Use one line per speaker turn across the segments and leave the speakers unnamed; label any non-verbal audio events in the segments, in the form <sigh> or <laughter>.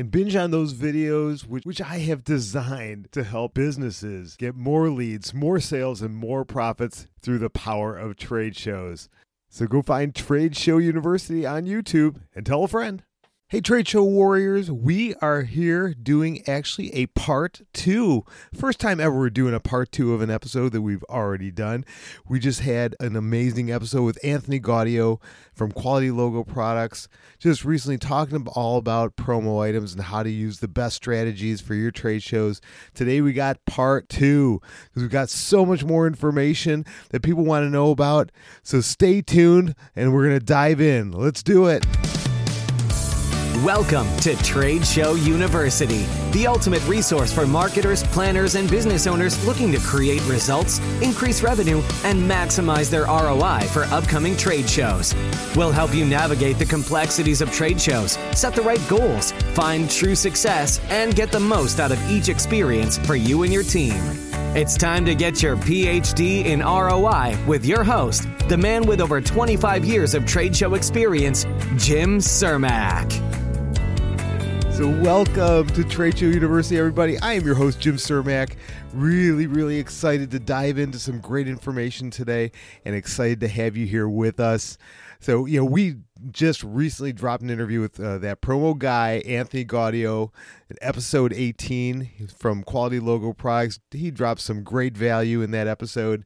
and binge on those videos, which, which I have designed to help businesses get more leads, more sales, and more profits through the power of trade shows. So go find Trade Show University on YouTube and tell a friend. Hey, Trade Show Warriors, we are here doing actually a part two. First time ever we're doing a part two of an episode that we've already done. We just had an amazing episode with Anthony Gaudio from Quality Logo Products, just recently talking all about promo items and how to use the best strategies for your trade shows. Today we got part two because we've got so much more information that people want to know about. So stay tuned and we're going to dive in. Let's do it.
Welcome to Trade Show University, the ultimate resource for marketers, planners, and business owners looking to create results, increase revenue, and maximize their ROI for upcoming trade shows. We'll help you navigate the complexities of trade shows, set the right goals, find true success, and get the most out of each experience for you and your team. It's time to get your PhD in ROI with your host, the man with over 25 years of trade show experience, Jim Cermak.
So, welcome to Trade Show University, everybody. I am your host, Jim Cermak. Really, really excited to dive into some great information today and excited to have you here with us. So, you know, we just recently dropped an interview with uh, that promo guy, Anthony Gaudio, in episode 18 from Quality Logo Products. He dropped some great value in that episode,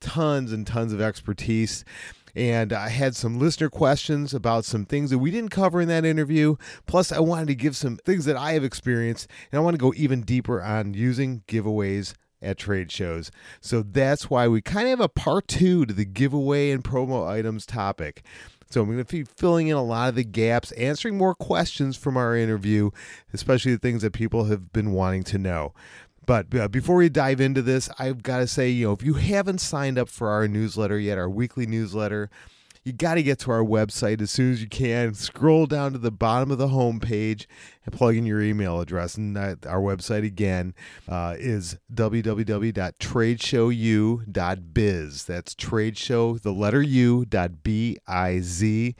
tons and tons of expertise and I had some listener questions about some things that we didn't cover in that interview. Plus, I wanted to give some things that I have experienced, and I want to go even deeper on using giveaways at trade shows. So that's why we kind of have a part two to the giveaway and promo items topic. So I'm going to be filling in a lot of the gaps, answering more questions from our interview, especially the things that people have been wanting to know. But uh, before we dive into this, I've got to say, you know, if you haven't signed up for our newsletter yet, our weekly newsletter, you got to get to our website as soon as you can. Scroll down to the bottom of the homepage plug in your email address. And our website again uh, is www.tradeshowu.biz. That's tradeshow, the letter U, dot B-I-Z.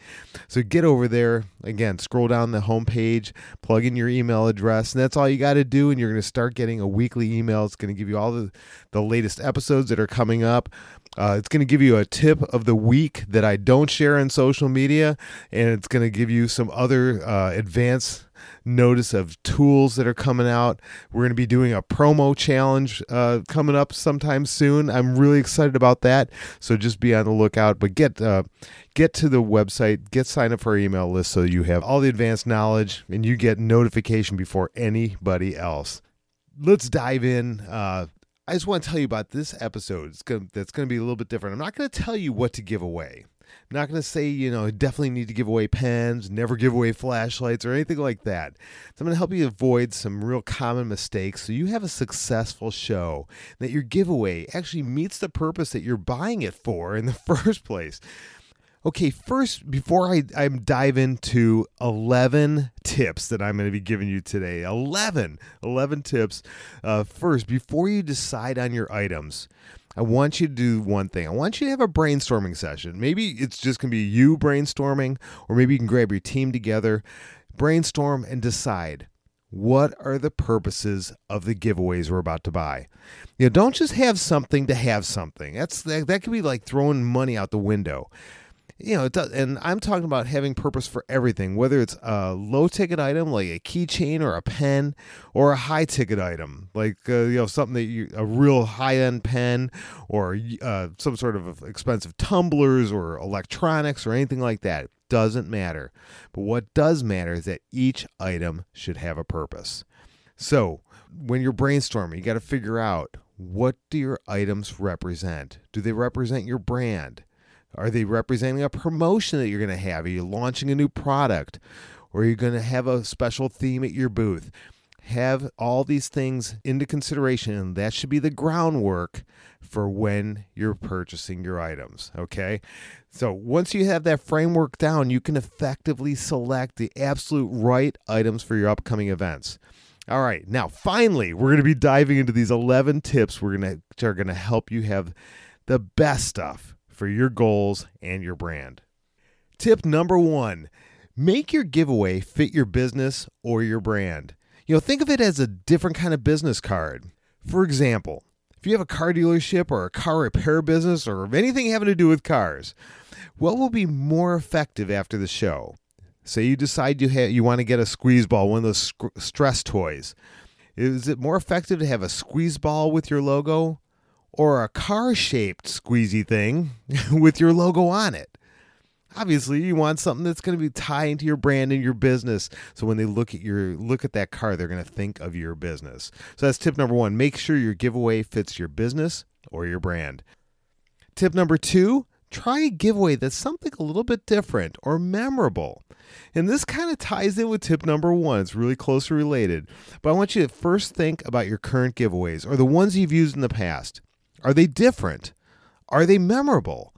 So get over there. Again, scroll down the homepage, plug in your email address, and that's all you got to do. And you're going to start getting a weekly email. It's going to give you all the, the latest episodes that are coming up. Uh, it's going to give you a tip of the week that I don't share on social media, and it's going to give you some other uh, advanced notice of tools that are coming out. We're going to be doing a promo challenge uh, coming up sometime soon. I'm really excited about that. So just be on the lookout. But get uh, get to the website, get signed up for our email list so you have all the advanced knowledge and you get notification before anybody else. Let's dive in. Uh, I just want to tell you about this episode. It's gonna, that's going to be a little bit different. I'm not going to tell you what to give away. I'm not going to say, you know, definitely need to give away pens, never give away flashlights or anything like that. So I'm going to help you avoid some real common mistakes so you have a successful show, that your giveaway actually meets the purpose that you're buying it for in the <laughs> first place. Okay, first, before I, I dive into 11 tips that I'm going to be giving you today, 11, 11 tips. Uh, first, before you decide on your items, I want you to do one thing. I want you to have a brainstorming session. Maybe it's just going to be you brainstorming, or maybe you can grab your team together, brainstorm, and decide what are the purposes of the giveaways we're about to buy. You know, don't just have something to have something. That's that, that could be like throwing money out the window you know, it does, and I'm talking about having purpose for everything, whether it's a low ticket item like a keychain or a pen, or a high ticket item like uh, you know something that you a real high end pen, or uh, some sort of expensive tumblers or electronics or anything like that. Doesn't matter. But what does matter is that each item should have a purpose. So when you're brainstorming, you got to figure out what do your items represent. Do they represent your brand? Are they representing a promotion that you're going to have? Are you launching a new product? Or are you going to have a special theme at your booth? have all these things into consideration, and that should be the groundwork for when you're purchasing your items. Okay. So once you have that framework down, you can effectively select the absolute right items for your upcoming events. All right. Now, finally, we're going to be diving into these 11 tips we're going to are going to help you have the best stuff for your goals and your brand. Tip number 1, make your giveaway fit your business or your brand. You know, think of it as a different kind of business card. For example, if you have a car dealership or a car repair business or anything having to do with cars, what will be more effective after the show? Say you decide you ha- you want to get a squeeze ball, one of those sc- stress toys. Is it more effective to have a squeeze ball with your logo or a car-shaped squeezy thing <laughs> with your logo on it? obviously you want something that's going to be tied into your brand and your business so when they look at your look at that car they're going to think of your business so that's tip number one make sure your giveaway fits your business or your brand tip number two try a giveaway that's something a little bit different or memorable and this kind of ties in with tip number one. It's really closely related. But I want you to first think about your current giveaways or the ones you've used in the past. Are they different? Are they memorable?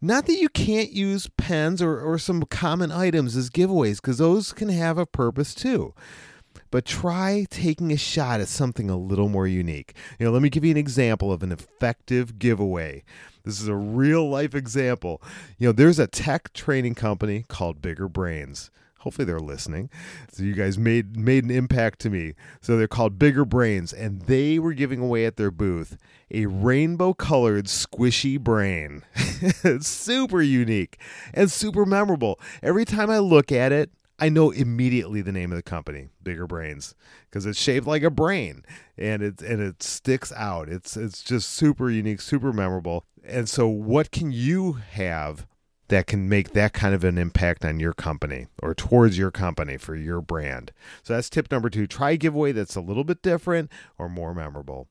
Not that you can't use pens or, or some common items as giveaways, because those can have a purpose too. But try taking a shot at something a little more unique. You know, let me give you an example of an effective giveaway. This is a real life example. You know, there's a tech training company called Bigger Brains. Hopefully they're listening. So you guys made made an impact to me. So they're called Bigger Brains and they were giving away at their booth a rainbow colored squishy brain. <laughs> super unique and super memorable. Every time I look at it, I know immediately the name of the company, Bigger Brains, because it's shaped like a brain and it and it sticks out. It's it's just super unique, super memorable. And so what can you have that can make that kind of an impact on your company or towards your company for your brand. So that's tip number two. Try a giveaway that's a little bit different or more memorable.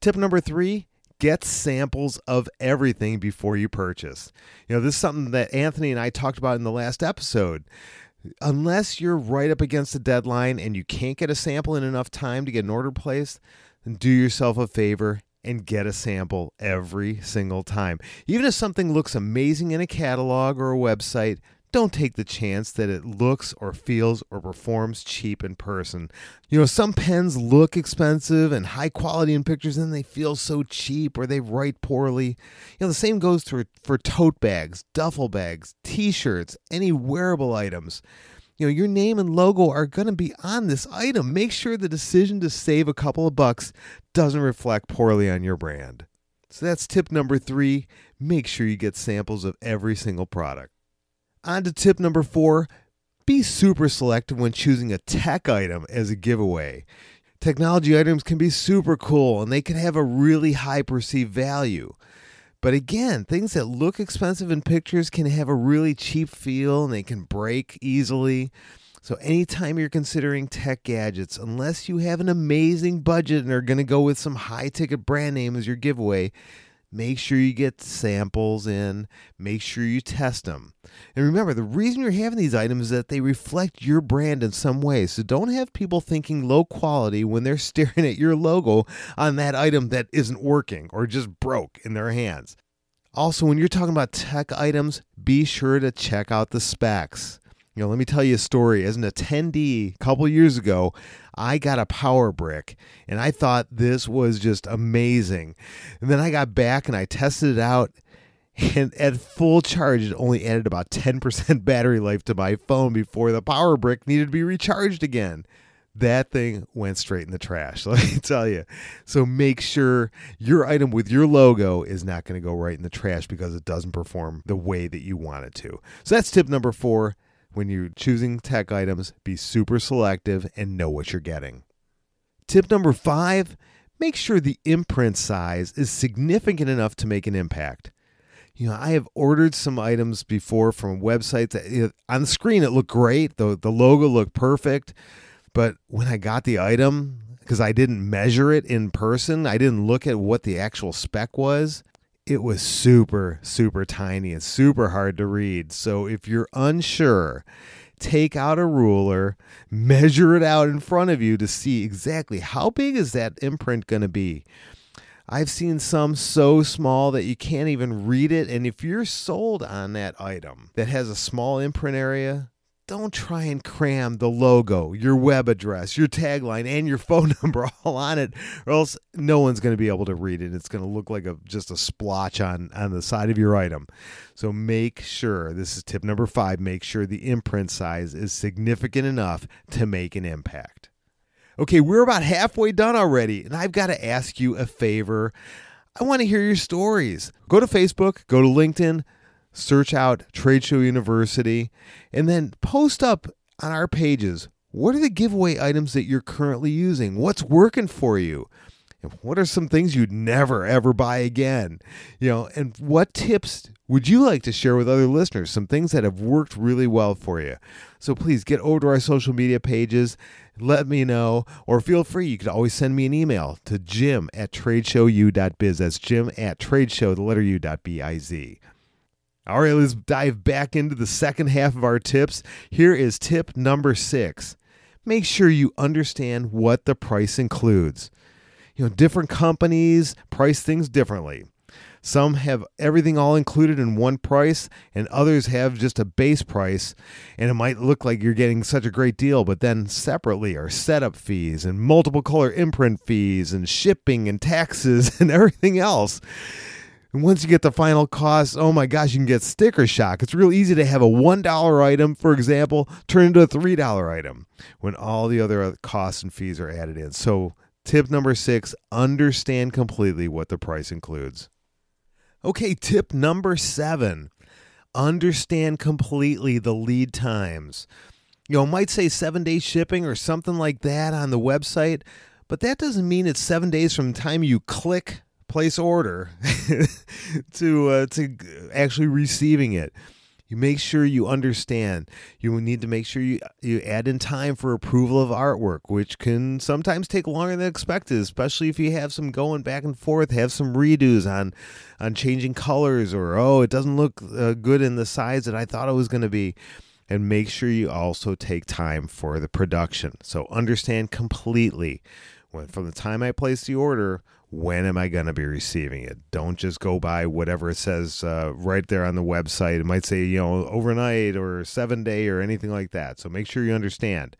Tip number three get samples of everything before you purchase. You know, this is something that Anthony and I talked about in the last episode. Unless you're right up against the deadline and you can't get a sample in enough time to get an order placed, then do yourself a favor and get a sample every single time. Even if something looks amazing in a catalog or a website, don't take the chance that it looks or feels or performs cheap in person. You know, some pens look expensive and high quality in pictures and they feel so cheap or they write poorly. You know, the same goes for, for tote bags, duffel bags, t shirts, any wearable items you know your name and logo are going to be on this item. Make sure the decision to save a couple of bucks doesn't reflect poorly on your brand. So that's tip number three. Make sure you get samples of every single product. On to tip number four. Be super selective when choosing a tech item as a giveaway. Technology items can be super cool and they can have a really high perceived value but again, things that look expensive in pictures can have a really cheap feel and they can break easily. So, anytime you're considering tech gadgets, unless you have an amazing budget and are going to go with some high ticket brand name as your giveaway, Make sure you get samples in, make sure you test them. And remember, the reason you're having these items is that they reflect your brand in some way. So don't have people thinking low quality when they're <laughs> staring at your logo on that item that isn't working or just broke in their hands. Also, when you're talking about tech items, be sure to check out the specs. You know, let me tell you a story. As an attendee a couple years ago, I got a power brick and I thought this was just amazing. And then I got back and I tested it out and at full charge it only added about 10% <laughs> battery life to my phone before the power brick needed to be recharged again that thing went straight in the trash <laughs> let me tell you so make sure your item with your logo is not going to go right in the trash because it doesn't perform the way that you want it to so that's tip number four when you're choosing tech items, be super selective and know what you're getting. Tip number five make sure the imprint size is significant enough to make an impact. You know, I have ordered some items before from websites that on the screen it looked great, the, the logo looked perfect, but when I got the item, because I didn't measure it in person, I didn't look at what the actual spec was it was super, super tiny and super hard to read. So if you're unsure, take out a ruler, measure it out in front of you to see exactly how big is that imprint going to be. I've seen some so small that you can't even read it. And if you're sold on that item that has a small imprint area, don't try and cram the logo, your web address, your tagline, and your phone <laughs> number all on it, or else no one's going to be able to read it. It's going to look like a just a splotch on on the side of your item. So make sure this is tip number five. Make sure the imprint size is significant enough to make an impact. Okay, we're about halfway done already, and I've got to ask you a favor. I want to hear your stories. Go to Facebook, go to LinkedIn search out Trade Show University, and then post up on our pages what are the giveaway items that you're currently using? What's working for you? And what are some things you'd never ever buy again? You know, and what tips would you like to share with other listeners? Some things that have worked really well for you. So please get over to our social media pages, let me know, or feel free. You could always send me an email to jim at tradeshowu.biz. That's jim at tradeshow, the letter u.biz. All right, let's dive back into the second half of our tips. Here is tip number six make sure you understand what the price includes. You know, different companies price things differently. Some have everything all included in one price, and others have just a base price. And it might look like you're getting such a great deal, but then separately are setup fees and multiple color imprint fees and shipping and taxes <laughs> and everything else. And once you get the final cost, oh my gosh, you can get sticker shock. It's real easy to have a $1 item, for example, turn into a $3 item when all the other costs and fees are added in. So, tip number six understand completely what the price includes. Okay, tip number seven understand completely the lead times. You know, might say seven day shipping or something like that on the website, but that doesn't mean it's seven days from the time you click place order <laughs> <laughs> to uh, to actually receiving it. You make sure you understand. You need to make sure you you add in time for approval of artwork, which can sometimes take longer than expected, especially if you have some going back and forth, have some redos on on changing colors, or oh, it doesn't look uh, good in the size that I thought it was going to be. And make sure you also take time for the production. So understand completely when from the time I place the order when am I going to be receiving it? Don't just go by whatever it says uh, right there on the website. It might say, you know, overnight or seven day or anything like that. So make sure you understand.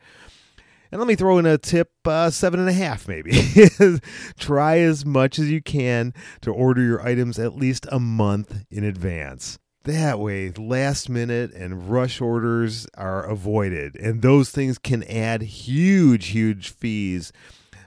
And let me throw in a tip uh, seven and a half, maybe. <laughs> Try as much as you can to order your items at least a month in advance. That way, last minute and rush orders are avoided. And those things can add huge, huge fees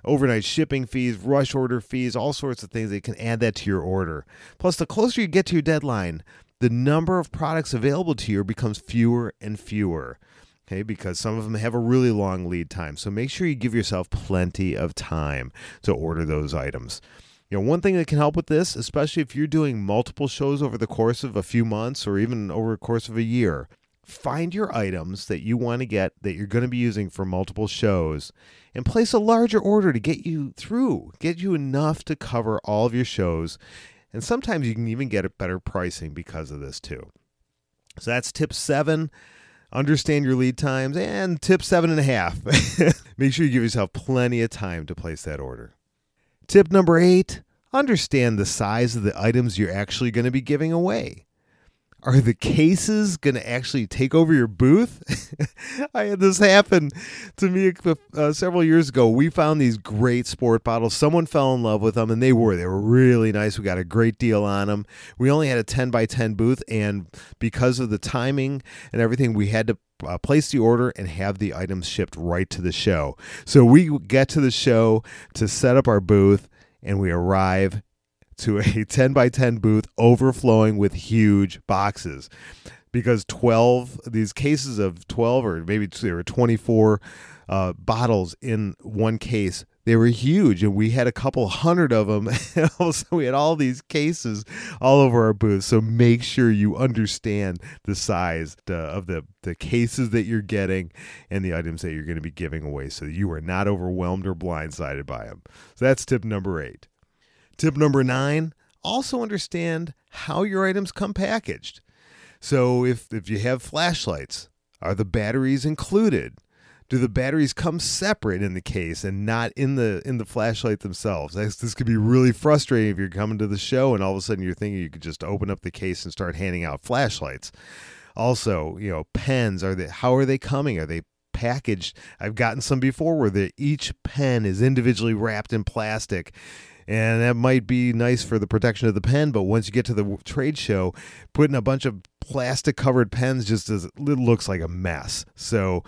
overnight shipping fees, rush order fees, all sorts of things. They can add that to your order. Plus, the closer you get to your deadline, the number of products available to you becomes fewer and fewer. Okay, because some of them have a really long lead time. So make sure you give yourself plenty of time to order those items. You know, one thing that can help with this, especially if you're doing multiple shows over the course of a few months or even over the course of a year, find your items that you want to get that you're going to be using for multiple shows and place a larger order to get you through, get you enough to cover all of your shows. And sometimes you can even get a better pricing because of this too. So that's tip seven. Understand your lead times. And tip seven and a half. <laughs> Make sure you give yourself plenty of time to place that order. Tip number eight understand the size of the items you're actually going to be giving away are the cases going to actually take over your booth? <laughs> I had this happen to me uh, several years ago. We found these great sport bottles. Someone fell in love with them, and they were. They were really nice. We got a great deal on them. We only had a 10 by 10 booth, and because of the timing and everything, we had to uh, place the order and have the items shipped right to the show. So we get to the show to set up our booth, and we arrive to a <laughs> 10 by 10 booth overflowing with huge boxes. Because 12 these cases of 12 or maybe there were 24 uh, bottles in one case. They were huge and we had a couple hundred of them <laughs> so we had all these cases all over our booth. So make sure you understand the size uh, of the, the cases that you're getting and the items that you're going to be giving away so you are not overwhelmed or blindsided by them so that's tip number eight Tip number nine also understand how your items come packaged. So if, if you have flashlights, Are the batteries included? Do the batteries come separate in the case and not in the in the flashlight themselves? This, could be really frustrating if you're coming to the show and all of a sudden you're thinking you could just open up the case and start handing out flashlights. Also, you know, pens are they how are they coming? Are they packaged? I've gotten some before where the each pen is individually wrapped in plastic and that might be nice for the protection of the pen but once you get to the trade show putting a bunch of plastic covered pens just as it looks like a mess. So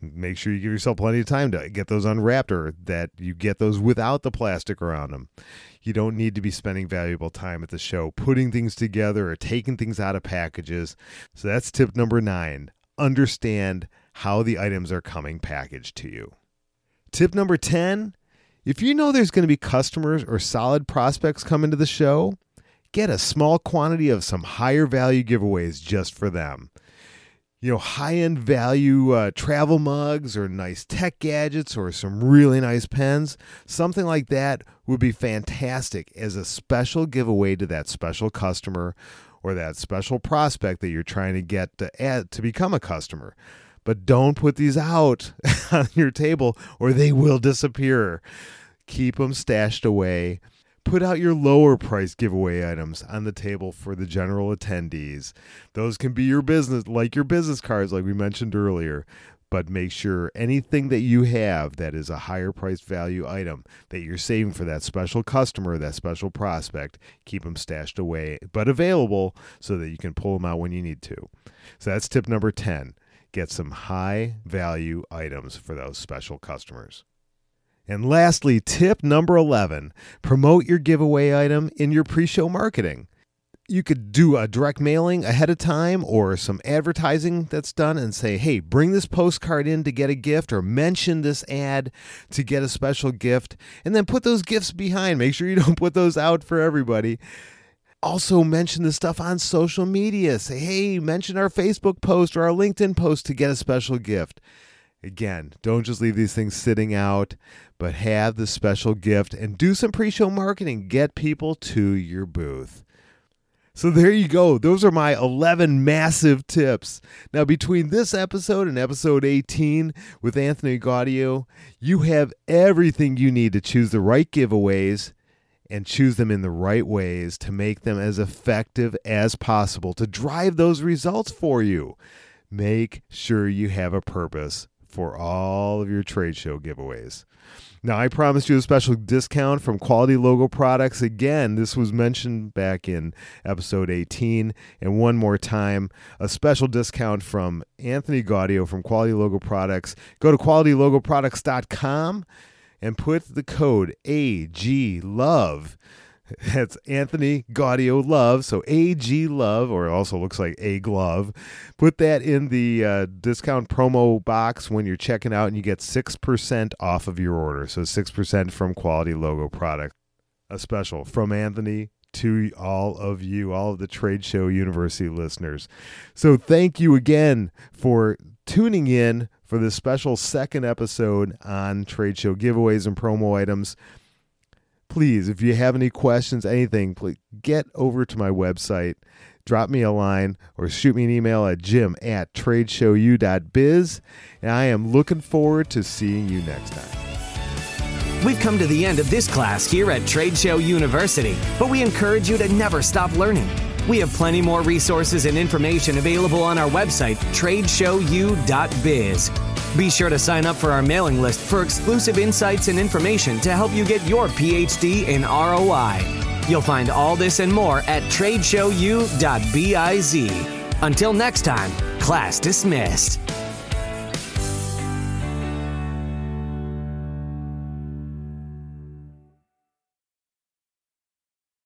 make sure you give yourself plenty of time to get those unwrapped or that you get those without the plastic around them you don't need to be spending valuable time at the show putting things together or taking things out of packages. So that's tip number nine understand how the items are coming packaged to you. Tip number 10 if you know there's going to be customers or solid prospects coming to the show, get a small quantity of some higher value giveaways just for them. You know, high end value uh, travel mugs or nice tech gadgets or some really nice pens, something like that would be fantastic as a special giveaway to that special customer or that special prospect that you're trying to get to add to become a customer. But don't put these out <laughs> on your table or they will disappear. Keep them stashed away. Put out your lower price giveaway items on the table for the general attendees. Those can be your business, like your business cards, like we mentioned earlier. But make sure anything that you have that is a higher price value item that you're saving for that special customer, that special prospect, keep them stashed away, but available so that you can pull them out when you need to. So that's tip number 10 get some high value items for those special customers. And lastly, tip number 11 promote your giveaway item in your pre show marketing. You could do a direct mailing ahead of time or some advertising that's done and say, hey, bring this postcard in to get a gift or mention this ad to get a special gift. And then put those gifts behind. Make sure you don't <laughs> put those out for everybody also mention the stuff on social media. Say, hey, mention our Facebook post or our LinkedIn post to get a special gift. Again, don't just leave these things sitting out, but have the special gift and do some pre show marketing. Get people to your booth. So there you go. Those are my 11 massive tips. Now, between this episode and episode 18 with Anthony Gaudio, you have everything you need to choose the right giveaways and choose them in the right ways to make them as effective as possible to drive those results for you. Make sure you have a purpose for all of your trade show giveaways. Now, I promised you a special discount from Quality Logo Products. Again, this was mentioned back in episode 18. And one more time, a special discount from Anthony Gaudio from Quality Logo Products. Go to qualitylogoproducts.com and put the code AG-LOVE. <laughs> That's Anthony Gaudio Love. So AG Love, or it also looks like A Glove. Put that in the uh, discount promo box when you're checking out, and you get 6% off of your order. So 6% from Quality Logo Product. A special from Anthony to all of you, all of the Trade Show University listeners. So thank you again for tuning in for this special second episode on trade show giveaways and promo items. Please, if you have any questions, anything, please get over to my website, drop me a line, or shoot me an email at jim at tradeshowu.biz. And I am looking forward to seeing you next time.
We've come to the end of this class here at Trade Show University, but we encourage you to never stop learning. We have plenty more resources and information available on our website, tradeshowu.biz. Be sure to sign up for our mailing list for exclusive insights and information to help you get your PhD in ROI. You'll find all this and more at tradeshowu.biz. Until next time, class dismissed.